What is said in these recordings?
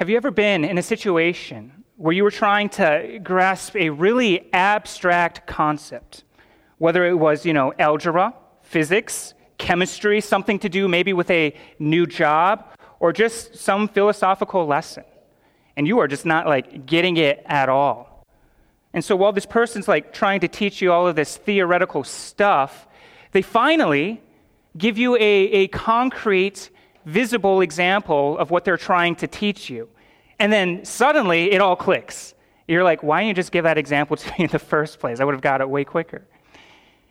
Have you ever been in a situation where you were trying to grasp a really abstract concept? Whether it was, you know, algebra, physics, chemistry, something to do maybe with a new job, or just some philosophical lesson. And you are just not like getting it at all. And so while this person's like trying to teach you all of this theoretical stuff, they finally give you a, a concrete, visible example of what they're trying to teach you. And then suddenly it all clicks. You're like, why didn't you just give that example to me in the first place? I would have got it way quicker.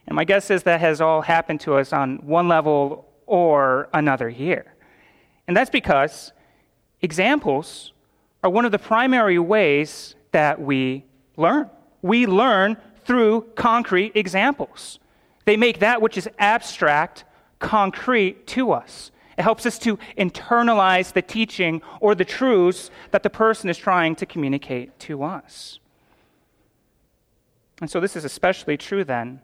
And my guess is that has all happened to us on one level or another here. And that's because examples are one of the primary ways that we learn. We learn through concrete examples. They make that which is abstract concrete to us. It helps us to internalize the teaching or the truths that the person is trying to communicate to us. And so, this is especially true then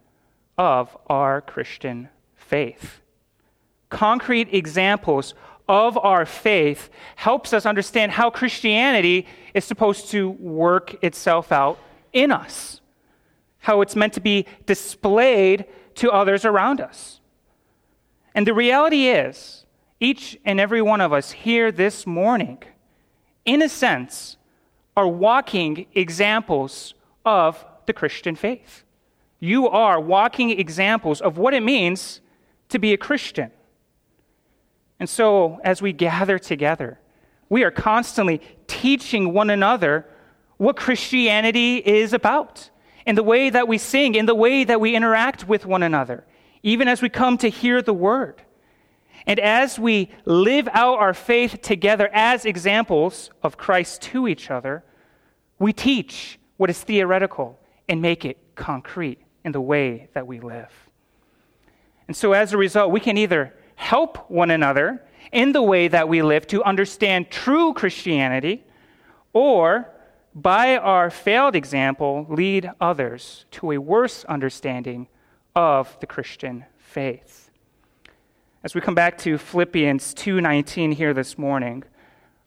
of our Christian faith. Concrete examples of our faith helps us understand how Christianity is supposed to work itself out in us, how it's meant to be displayed to others around us. And the reality is, each and every one of us here this morning, in a sense, are walking examples of the Christian faith. You are walking examples of what it means to be a Christian. And so, as we gather together, we are constantly teaching one another what Christianity is about, in the way that we sing, in the way that we interact with one another, even as we come to hear the word. And as we live out our faith together as examples of Christ to each other, we teach what is theoretical and make it concrete in the way that we live. And so, as a result, we can either help one another in the way that we live to understand true Christianity, or by our failed example, lead others to a worse understanding of the Christian faith. As we come back to Philippians 2:19 here this morning,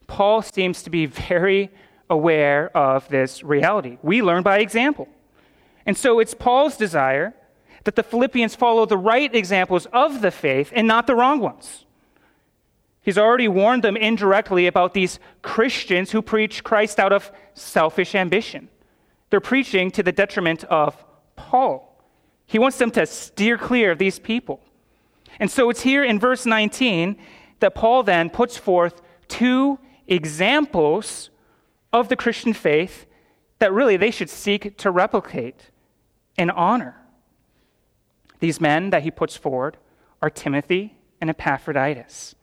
Paul seems to be very aware of this reality. We learn by example. And so it's Paul's desire that the Philippians follow the right examples of the faith and not the wrong ones. He's already warned them indirectly about these Christians who preach Christ out of selfish ambition. They're preaching to the detriment of Paul. He wants them to steer clear of these people. And so it's here in verse 19 that Paul then puts forth two examples of the Christian faith that really they should seek to replicate and honor. These men that he puts forward are Timothy and Epaphroditus.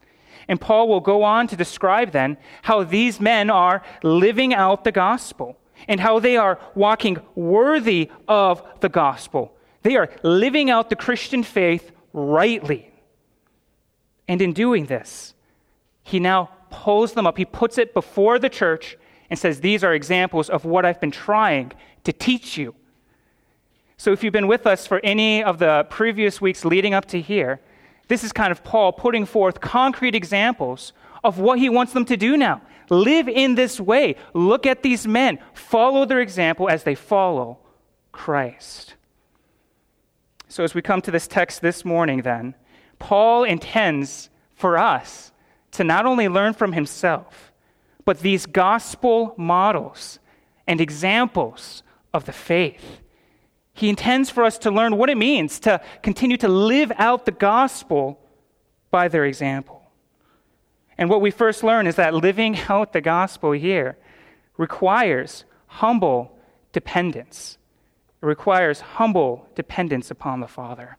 And Paul will go on to describe then how these men are living out the gospel and how they are walking worthy of the gospel. They are living out the Christian faith rightly. And in doing this, he now pulls them up. He puts it before the church and says, These are examples of what I've been trying to teach you so, if you've been with us for any of the previous weeks leading up to here, this is kind of Paul putting forth concrete examples of what he wants them to do now. Live in this way. Look at these men. Follow their example as they follow Christ. So, as we come to this text this morning, then, Paul intends for us to not only learn from himself, but these gospel models and examples of the faith he intends for us to learn what it means to continue to live out the gospel by their example. And what we first learn is that living out the gospel here requires humble dependence. Requires humble dependence upon the Father.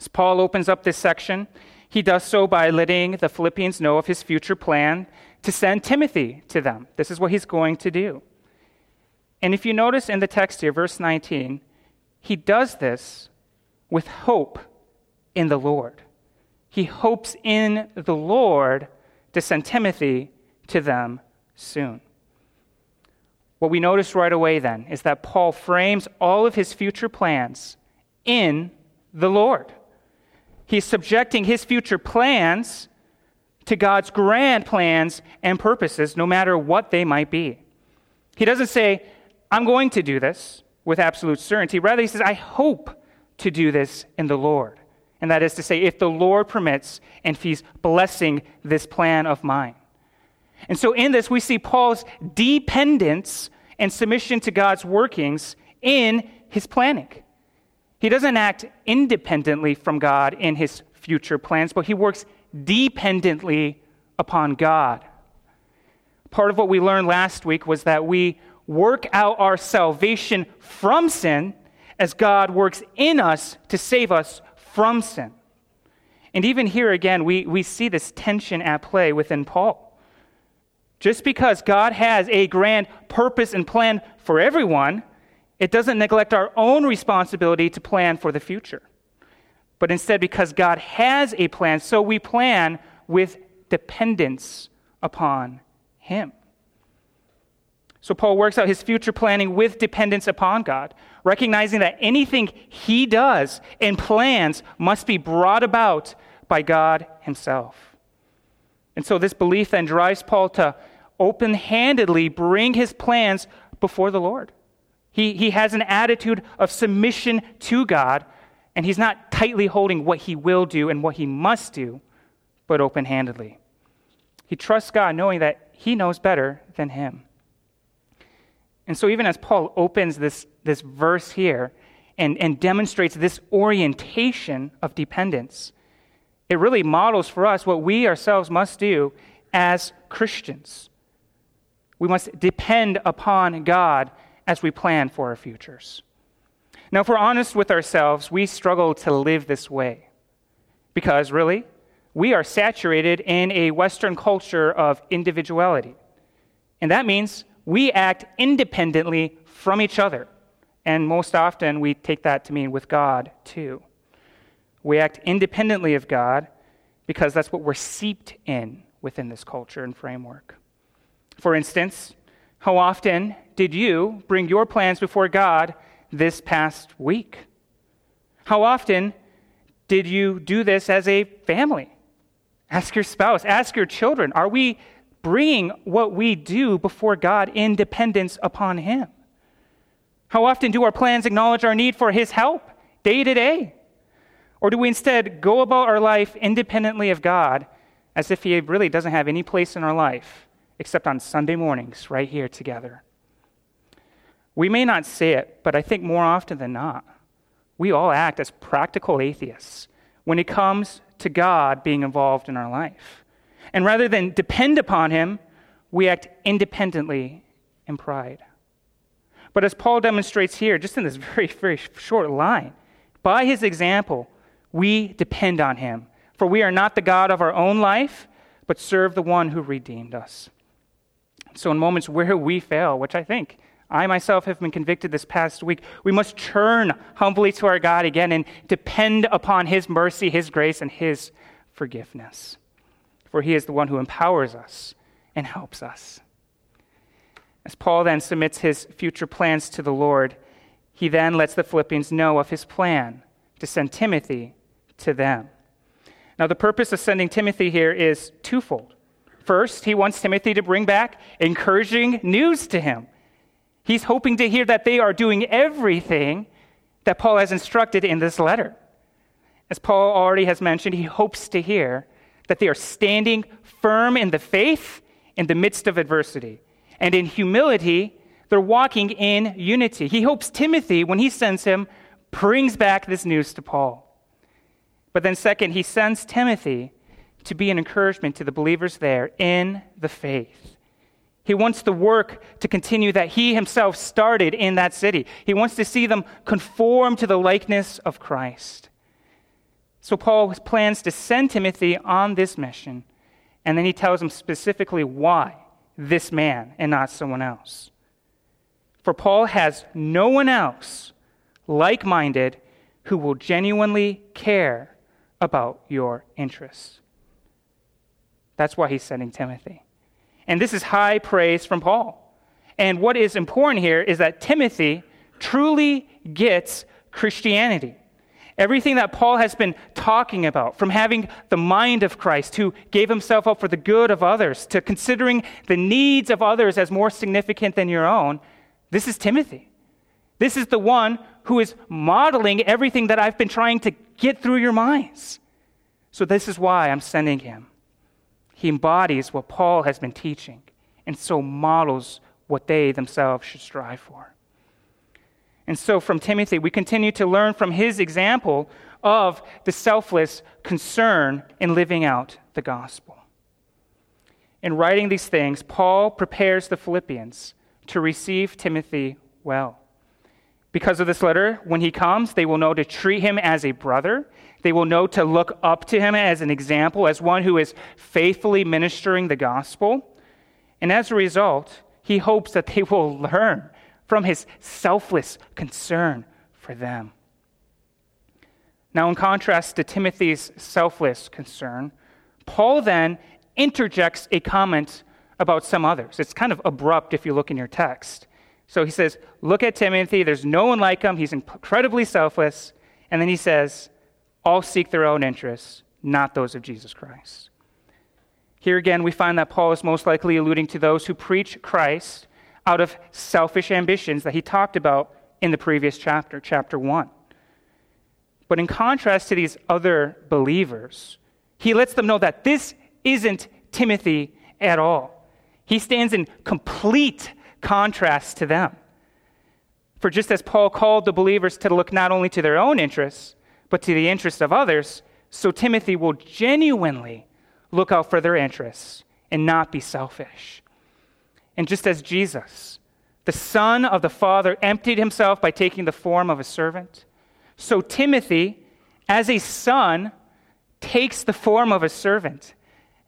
As Paul opens up this section, he does so by letting the Philippians know of his future plan to send Timothy to them. This is what he's going to do. And if you notice in the text here, verse 19, he does this with hope in the Lord. He hopes in the Lord to send Timothy to them soon. What we notice right away then is that Paul frames all of his future plans in the Lord. He's subjecting his future plans to God's grand plans and purposes, no matter what they might be. He doesn't say, I'm going to do this with absolute certainty. Rather, he says, I hope to do this in the Lord. And that is to say, if the Lord permits and if he's blessing this plan of mine. And so in this, we see Paul's dependence and submission to God's workings in his planning. He doesn't act independently from God in his future plans, but he works dependently upon God. Part of what we learned last week was that we work out our salvation from sin as God works in us to save us from sin. And even here again, we, we see this tension at play within Paul. Just because God has a grand purpose and plan for everyone, it doesn't neglect our own responsibility to plan for the future. But instead, because God has a plan, so we plan with dependence upon Him. So Paul works out his future planning with dependence upon God, recognizing that anything he does and plans must be brought about by God Himself. And so this belief then drives Paul to open handedly bring his plans before the Lord. He, he has an attitude of submission to God, and he's not tightly holding what he will do and what he must do, but open handedly. He trusts God knowing that he knows better than him. And so, even as Paul opens this, this verse here and, and demonstrates this orientation of dependence, it really models for us what we ourselves must do as Christians. We must depend upon God as we plan for our futures. Now, if we're honest with ourselves, we struggle to live this way. Because, really, we are saturated in a Western culture of individuality. And that means we act independently from each other. And most often, we take that to mean with God, too. We act independently of God because that's what we're seeped in within this culture and framework. For instance, how often did you bring your plans before God this past week? How often did you do this as a family? Ask your spouse, ask your children. Are we bringing what we do before God in dependence upon Him? How often do our plans acknowledge our need for His help day to day? Or do we instead go about our life independently of God as if He really doesn't have any place in our life except on Sunday mornings right here together. We may not say it, but I think more often than not, we all act as practical atheists when it comes to God being involved in our life. And rather than depend upon Him, we act independently in pride. But as Paul demonstrates here, just in this very, very short line, by his example, we depend on him. For we are not the God of our own life, but serve the one who redeemed us. So, in moments where we fail, which I think I myself have been convicted this past week, we must turn humbly to our God again and depend upon His mercy, His grace, and His forgiveness. For He is the one who empowers us and helps us. As Paul then submits his future plans to the Lord, he then lets the Philippians know of his plan to send Timothy to them. Now, the purpose of sending Timothy here is twofold. First, he wants Timothy to bring back encouraging news to him. He's hoping to hear that they are doing everything that Paul has instructed in this letter. As Paul already has mentioned, he hopes to hear that they are standing firm in the faith in the midst of adversity. And in humility, they're walking in unity. He hopes Timothy, when he sends him, brings back this news to Paul. But then, second, he sends Timothy to be an encouragement to the believers there in the faith. He wants the work to continue that he himself started in that city. He wants to see them conform to the likeness of Christ. So Paul plans to send Timothy on this mission, and then he tells him specifically why this man and not someone else. For Paul has no one else like minded who will genuinely care about your interests. That's why he's sending Timothy. And this is high praise from Paul. And what is important here is that Timothy truly gets Christianity. Everything that Paul has been talking about, from having the mind of Christ, who gave himself up for the good of others, to considering the needs of others as more significant than your own, this is Timothy. This is the one who is modeling everything that I've been trying to get through your minds. So, this is why I'm sending him. He embodies what Paul has been teaching, and so models what they themselves should strive for. And so, from Timothy, we continue to learn from his example of the selfless concern in living out the gospel. In writing these things, Paul prepares the Philippians to receive Timothy well. Because of this letter, when he comes, they will know to treat him as a brother. They will know to look up to him as an example, as one who is faithfully ministering the gospel. And as a result, he hopes that they will learn from his selfless concern for them. Now, in contrast to Timothy's selfless concern, Paul then interjects a comment about some others. It's kind of abrupt if you look in your text. So he says, Look at Timothy. There's no one like him. He's incredibly selfless. And then he says, All seek their own interests, not those of Jesus Christ. Here again, we find that Paul is most likely alluding to those who preach Christ out of selfish ambitions that he talked about in the previous chapter, chapter 1. But in contrast to these other believers, he lets them know that this isn't Timothy at all. He stands in complete contrast to them. For just as Paul called the believers to look not only to their own interests, but to the interest of others, so Timothy will genuinely look out for their interests and not be selfish. And just as Jesus, the Son of the Father, emptied himself by taking the form of a servant, so Timothy, as a son, takes the form of a servant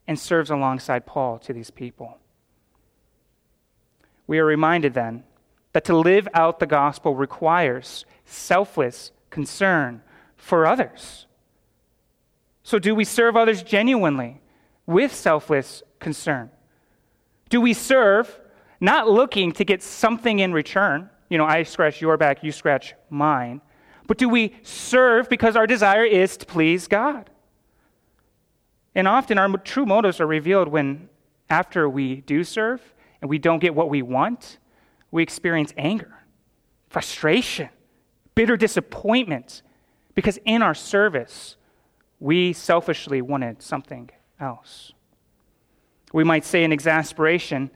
and serves alongside Paul to these people. We are reminded then that to live out the gospel requires selfless concern for others. So, do we serve others genuinely with selfless concern? Do we serve not looking to get something in return? You know, I scratch your back, you scratch mine. But do we serve because our desire is to please God? And often our true motives are revealed when, after we do serve and we don't get what we want, we experience anger, frustration, bitter disappointment, because in our service, we selfishly wanted something else. We might say in exasperation,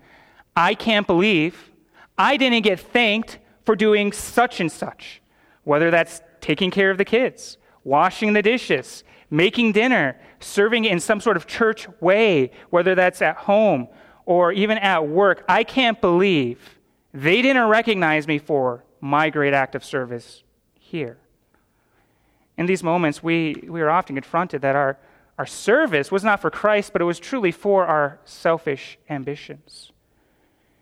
I can't believe I didn't get thanked for doing such and such, whether that's taking care of the kids, washing the dishes, making dinner, serving in some sort of church way, whether that's at home or even at work. I can't believe they didn't recognize me for my great act of service here. In these moments, we, we are often confronted that our our service was not for Christ, but it was truly for our selfish ambitions.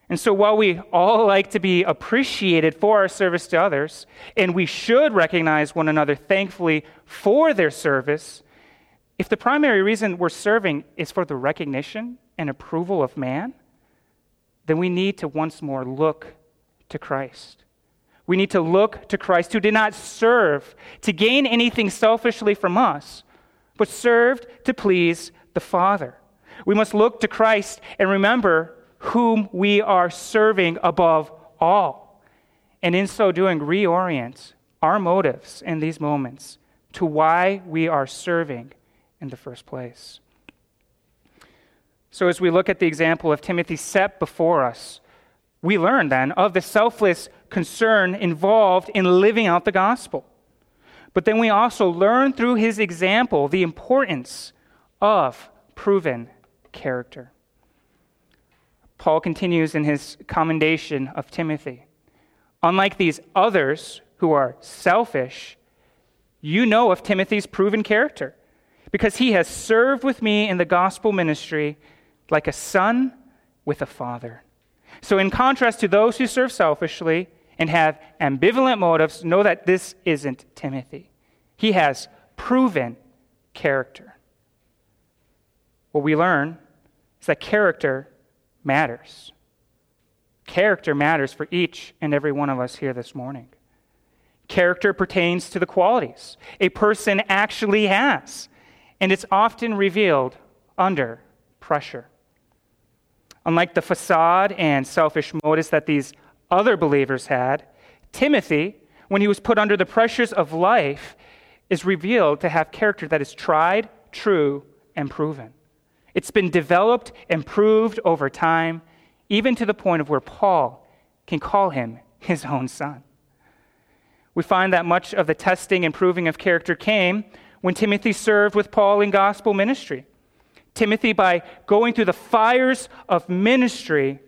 And so, while we all like to be appreciated for our service to others, and we should recognize one another thankfully for their service, if the primary reason we're serving is for the recognition and approval of man, then we need to once more look to Christ. We need to look to Christ, who did not serve to gain anything selfishly from us, but served to please the Father. We must look to Christ and remember whom we are serving above all. And in so doing, reorient our motives in these moments to why we are serving in the first place. So, as we look at the example of Timothy set before us, we learn then of the selfless concern involved in living out the gospel. But then we also learn through his example the importance of proven character. Paul continues in his commendation of Timothy. Unlike these others who are selfish, you know of Timothy's proven character because he has served with me in the gospel ministry like a son with a father. So, in contrast to those who serve selfishly, and have ambivalent motives know that this isn't Timothy. He has proven character. What we learn is that character matters. Character matters for each and every one of us here this morning. Character pertains to the qualities a person actually has, and it's often revealed under pressure. Unlike the facade and selfish motives that these other believers had, Timothy, when he was put under the pressures of life, is revealed to have character that is tried, true, and proven. It's been developed and proved over time, even to the point of where Paul can call him his own son. We find that much of the testing and proving of character came when Timothy served with Paul in gospel ministry. Timothy, by going through the fires of ministry,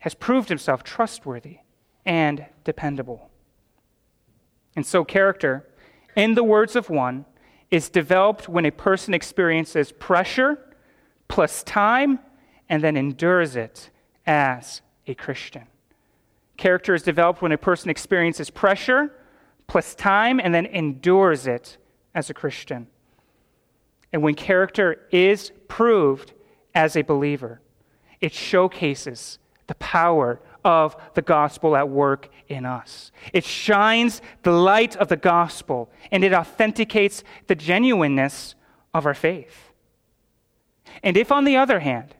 has proved himself trustworthy and dependable. And so, character, in the words of one, is developed when a person experiences pressure plus time and then endures it as a Christian. Character is developed when a person experiences pressure plus time and then endures it as a Christian. And when character is proved as a believer, it showcases the power of the gospel at work in us. It shines the light of the gospel and it authenticates the genuineness of our faith. And if, on the other hand,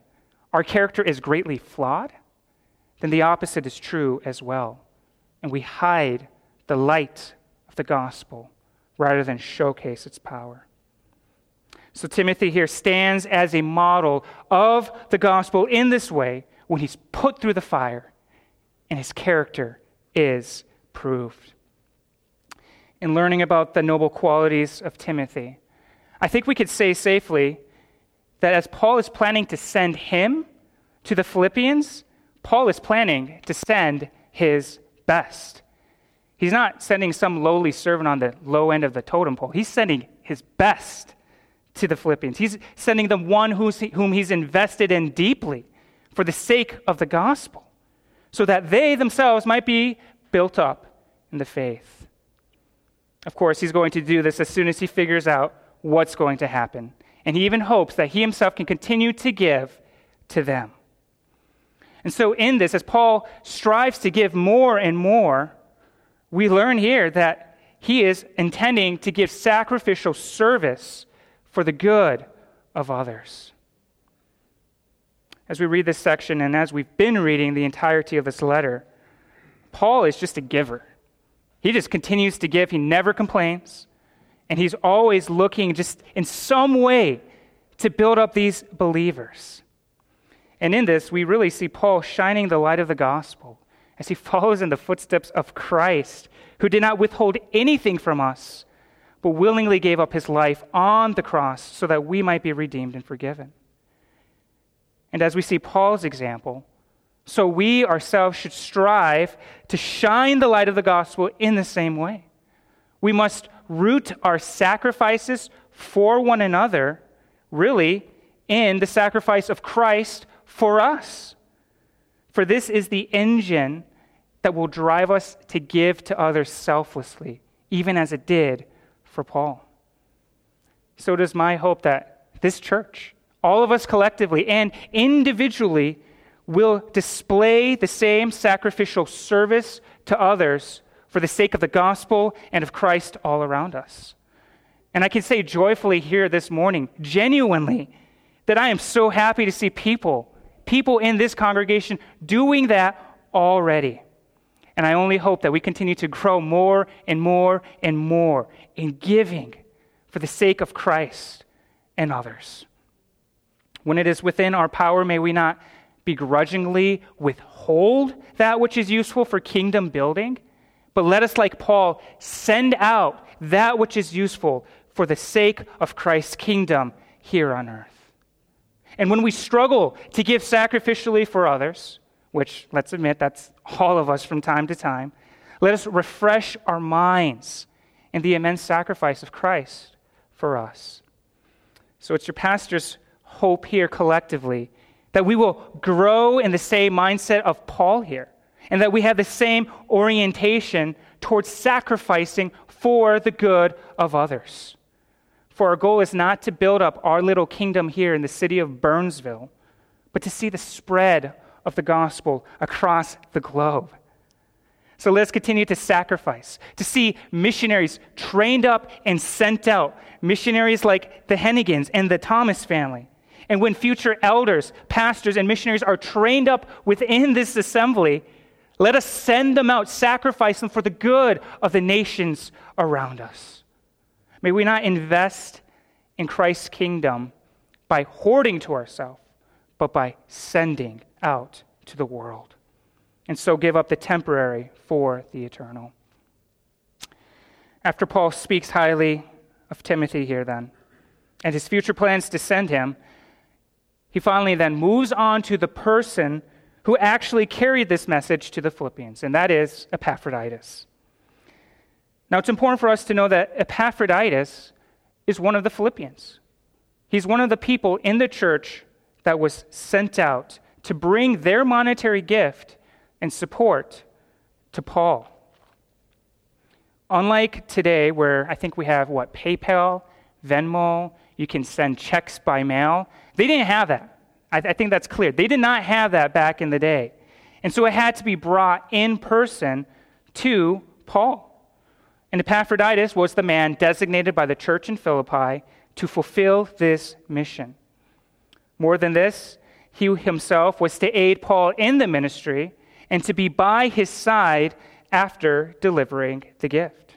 our character is greatly flawed, then the opposite is true as well. And we hide the light of the gospel rather than showcase its power. So Timothy here stands as a model of the gospel in this way when he's put through the fire and his character is proved. In learning about the noble qualities of Timothy, I think we could say safely that as Paul is planning to send him to the Philippians, Paul is planning to send his best. He's not sending some lowly servant on the low end of the totem pole. He's sending his best to the Philippians. He's sending them one whom he's invested in deeply for the sake of the gospel, so that they themselves might be built up in the faith. Of course, he's going to do this as soon as he figures out what's going to happen. And he even hopes that he himself can continue to give to them. And so, in this, as Paul strives to give more and more, we learn here that he is intending to give sacrificial service for the good of others. As we read this section, and as we've been reading the entirety of this letter, Paul is just a giver. He just continues to give, he never complains, and he's always looking just in some way to build up these believers. And in this, we really see Paul shining the light of the gospel as he follows in the footsteps of Christ, who did not withhold anything from us but willingly gave up his life on the cross so that we might be redeemed and forgiven. And as we see Paul's example, so we ourselves should strive to shine the light of the gospel in the same way. We must root our sacrifices for one another, really, in the sacrifice of Christ for us. For this is the engine that will drive us to give to others selflessly, even as it did for Paul. So does my hope that this church, all of us collectively and individually, will display the same sacrificial service to others for the sake of the gospel and of Christ all around us. And I can say joyfully here this morning, genuinely, that I am so happy to see people, people in this congregation doing that already. And I only hope that we continue to grow more and more and more in giving for the sake of Christ and others. When it is within our power, may we not begrudgingly withhold that which is useful for kingdom building, but let us, like Paul, send out that which is useful for the sake of Christ's kingdom here on earth. And when we struggle to give sacrificially for others, which, let's admit, that's all of us from time to time, let us refresh our minds in the immense sacrifice of Christ for us. So it's your pastor's hope here collectively that we will grow in the same mindset of Paul here, and that we have the same orientation towards sacrificing for the good of others. For our goal is not to build up our little kingdom here in the city of Burnsville, but to see the spread of the gospel across the globe. So let's continue to sacrifice, to see missionaries trained up and sent out, missionaries like the Hennigans and the Thomas family. And when future elders, pastors, and missionaries are trained up within this assembly, let us send them out, sacrifice them for the good of the nations around us. May we not invest in Christ's kingdom by hoarding to ourselves, but by sending out to the world. And so give up the temporary for the eternal. After Paul speaks highly of Timothy here, then, and his future plans to send him, he finally then moves on to the person who actually carried this message to the Philippians, and that is Epaphroditus. Now, it's important for us to know that Epaphroditus is one of the Philippians. He's one of the people in the church that was sent out to bring their monetary gift and support to Paul. Unlike today, where I think we have what, PayPal, Venmo, you can send checks by mail, they didn't have that. I, th- I think that's clear. They did not have that back in the day. And so it had to be brought in person to Paul. And Epaphroditus was the man designated by the church in Philippi to fulfill this mission. More than this, he himself was to aid Paul in the ministry and to be by his side after delivering the gift.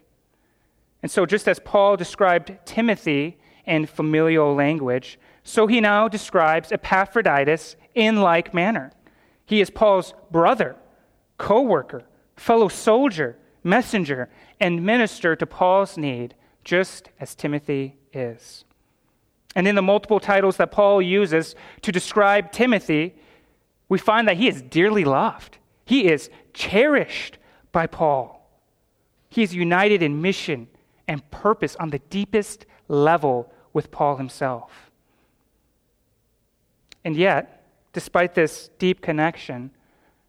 And so, just as Paul described Timothy in familial language, so he now describes Epaphroditus in like manner. He is Paul's brother, co worker, fellow soldier, messenger, and minister to Paul's need, just as Timothy is. And in the multiple titles that Paul uses to describe Timothy, we find that he is dearly loved. He is cherished by Paul. He is united in mission and purpose on the deepest level with Paul himself. And yet, despite this deep connection,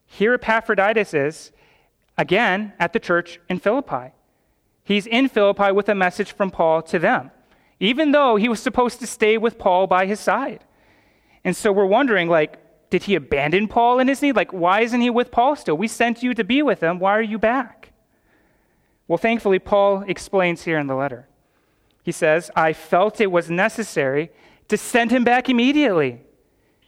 here Epaphroditus is, again, at the church in Philippi. He's in Philippi with a message from Paul to them even though he was supposed to stay with Paul by his side. And so we're wondering, like, did he abandon Paul in his need? Like, why isn't he with Paul still? We sent you to be with him. Why are you back? Well, thankfully, Paul explains here in the letter. He says, I felt it was necessary to send him back immediately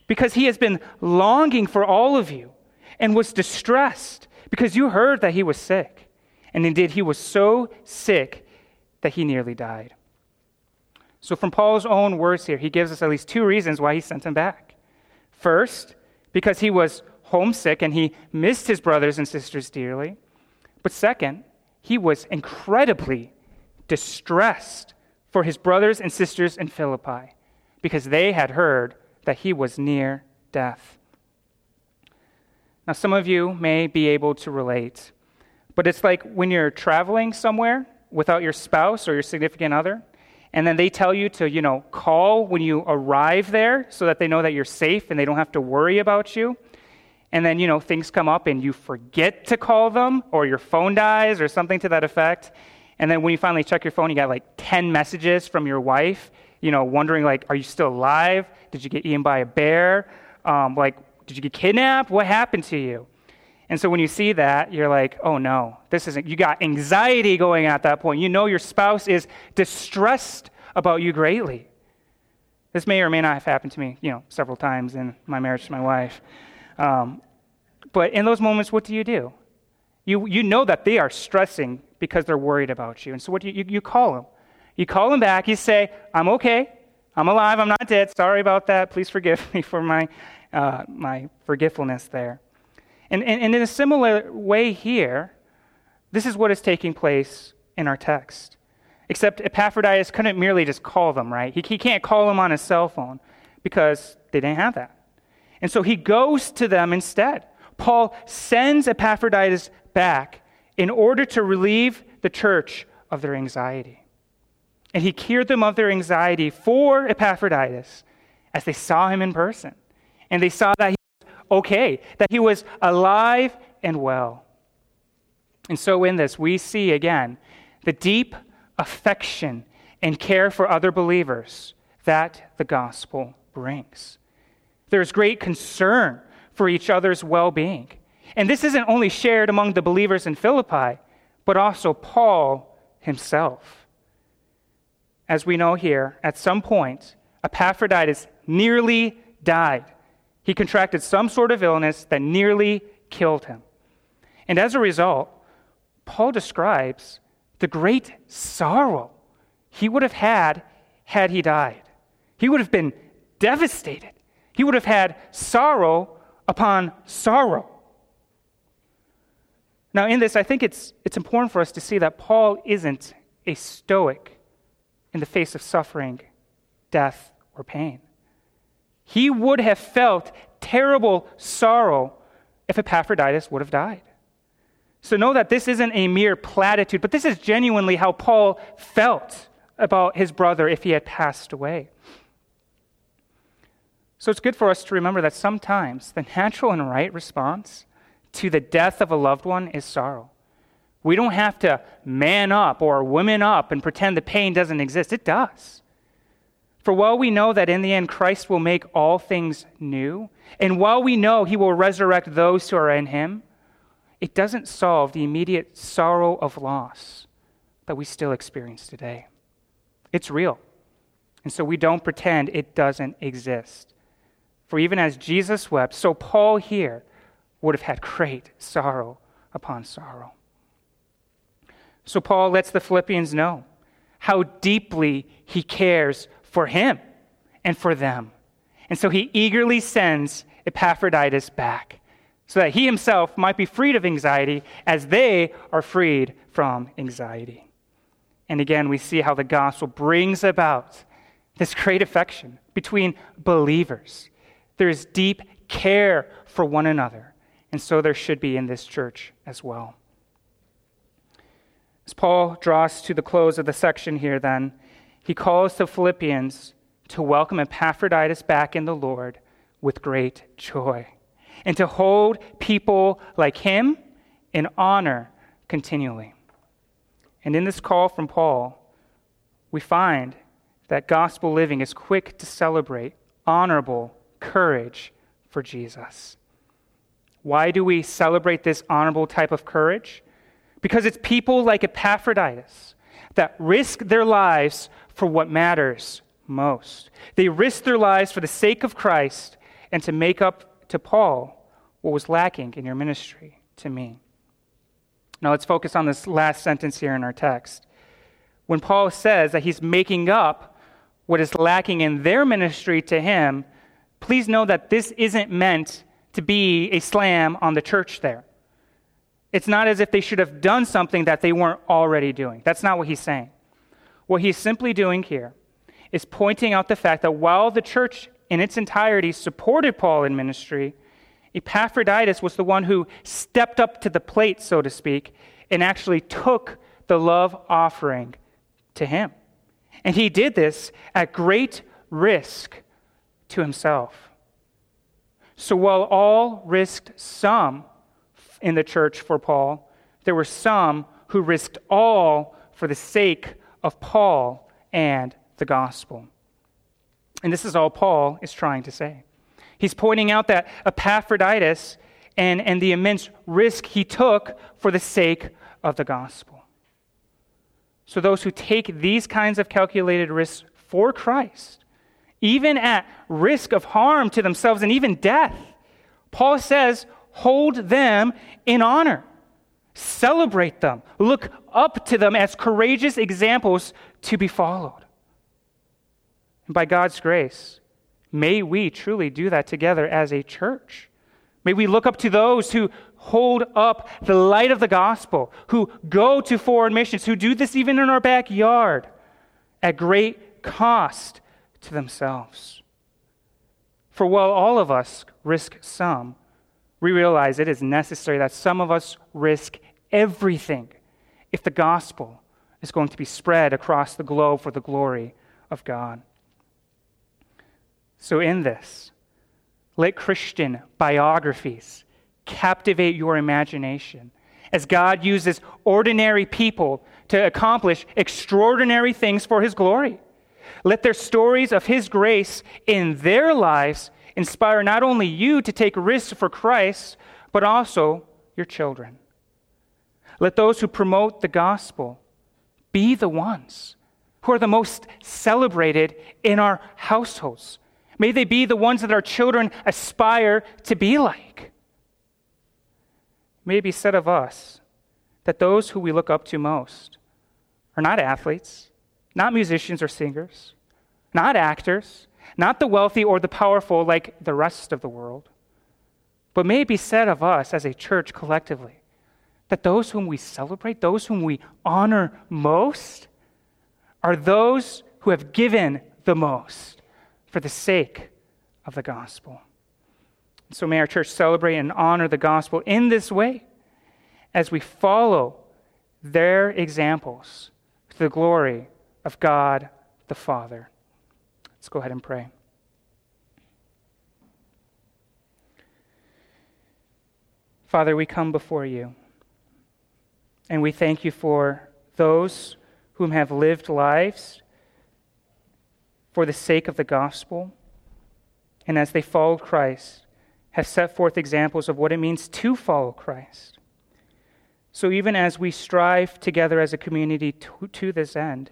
because he has been longing for all of you and was distressed because you heard that he was sick. And indeed, he was so sick that he nearly died. So, from Paul's own words here, he gives us at least two reasons why he sent him back. First, because he was homesick and he missed his brothers and sisters dearly. But second, he was incredibly distressed for his brothers and sisters in Philippi because they had heard that he was near death. Now, some of you may be able to relate, but it's like when you're traveling somewhere without your spouse or your significant other, and then they tell you to, you know, call when you arrive there so that they know that you're safe and they don't have to worry about you. And then, you know, things come up and you forget to call them or your phone dies or something to that effect. And then when you finally check your phone, you got like 10 messages from your wife, you know, wondering like, are you still alive? Did you get eaten by a bear? Um, like, did you get kidnapped? What happened to you? And so when you see that, you're like, oh no, this isn't, you got anxiety going at that point. You know your spouse is distressed about you greatly. This may or may not have happened to me, you know, several times in my marriage to my wife. Um, but in those moments, what do you do? You, you know that they are stressing because they're worried about you. And so what do you, you, you call them? You call them back. You say, I'm okay. I'm alive. I'm not dead. Sorry about that. Please forgive me for my, uh, my forgetfulness there. And, and, and in a similar way here, this is what is taking place in our text. Except Epaphroditus couldn't merely just call them, right? He, he can't call them on his cell phone because they didn't have that. And so he goes to them instead. Paul sends Epaphroditus back in order to relieve the church of their anxiety. And he cured them of their anxiety for Epaphroditus as they saw him in person. And they saw that he was okay, that he was alive and well. And so, in this, we see again the deep affection and care for other believers that the gospel brings. There's great concern for each other's well being. And this isn't only shared among the believers in Philippi, but also Paul himself. As we know here, at some point, Epaphroditus nearly died. He contracted some sort of illness that nearly killed him. And as a result, Paul describes the great sorrow he would have had had he died. He would have been devastated. He would have had sorrow upon sorrow. Now, in this, I think it's, it's important for us to see that Paul isn't a stoic in the face of suffering, death, or pain. He would have felt terrible sorrow if Epaphroditus would have died. So know that this isn't a mere platitude, but this is genuinely how Paul felt about his brother if he had passed away. So it's good for us to remember that sometimes the natural and right response to the death of a loved one is sorrow. We don't have to man up or women up and pretend the pain doesn't exist. It does. For while we know that in the end Christ will make all things new, and while we know he will resurrect those who are in him, it doesn't solve the immediate sorrow of loss that we still experience today. It's real. And so we don't pretend it doesn't exist. For even as Jesus wept, so Paul here would have had great sorrow upon sorrow. So Paul lets the Philippians know how deeply he cares for him and for them. And so he eagerly sends Epaphroditus back so that he himself might be freed of anxiety as they are freed from anxiety. And again, we see how the gospel brings about this great affection between believers. There is deep care for one another, and so there should be in this church as well. As Paul draws to the close of the section here, then, he calls the Philippians to welcome Epaphroditus back in the Lord with great joy and to hold people like him in honor continually. And in this call from Paul, we find that gospel living is quick to celebrate honorable courage for Jesus. Why do we celebrate this honorable type of courage? Because it's people like Epaphroditus that risk their lives for what matters most. They risk their lives for the sake of Christ and to make up to Paul what was lacking in your ministry to me. Now let's focus on this last sentence here in our text. When Paul says that he's making up what is lacking in their ministry to him, please know that this isn't meant to be a slam on the church there. It's not as if they should have done something that they weren't already doing. That's not what he's saying. What he's simply doing here is pointing out the fact that while the church in its entirety supported Paul in ministry, Epaphroditus was the one who stepped up to the plate, so to speak, and actually took the love offering to him. And he did this at great risk to himself. So while all risked some in the church for Paul, there were some who risked all for the sake of Paul and the gospel. And this is all Paul is trying to say. He's pointing out that Epaphroditus and, and the immense risk he took for the sake of the gospel. So, those who take these kinds of calculated risks for Christ, even at risk of harm to themselves and even death, Paul says, hold them in honor. Celebrate them. Look up to them as courageous examples to be followed. And by God's grace, may we truly do that together as a church. May we look up to those who hold up the light of the gospel, who go to foreign missions, who do this even in our backyard at great cost to themselves. For while all of us risk some, we realize it is necessary that some of us risk everything if the gospel is going to be spread across the globe for the glory of God. So, in this, let Christian biographies captivate your imagination as God uses ordinary people to accomplish extraordinary things for His glory. Let their stories of His grace in their lives inspire not only you to take risks for Christ, but also your children. Let those who promote the gospel be the ones who are the most celebrated in our households. May they be the ones that our children aspire to be like. May it be said of us that those who we look up to most are not athletes, not musicians or singers, not actors, not the wealthy or the powerful like the rest of the world. But may it be said of us as a church collectively that those whom we celebrate, those whom we honor most, are those who have given the most for the sake of the gospel. So may our church celebrate and honor the gospel in this way as we follow their examples to the glory of God the Father. Let's go ahead and pray. Father, we come before you and we thank you for those whom have lived lives for the sake of the gospel, and as they followed Christ, have set forth examples of what it means to follow Christ. So, even as we strive together as a community to, to this end,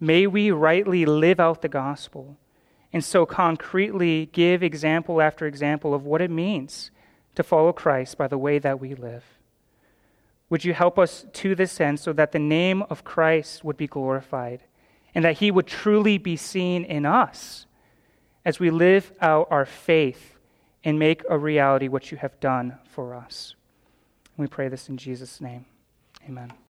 may we rightly live out the gospel and so concretely give example after example of what it means to follow Christ by the way that we live. Would you help us to this end so that the name of Christ would be glorified and that he would truly be seen in us as we live out our faith and make a reality what you have done for us? we pray this in Jesus' name. Amen.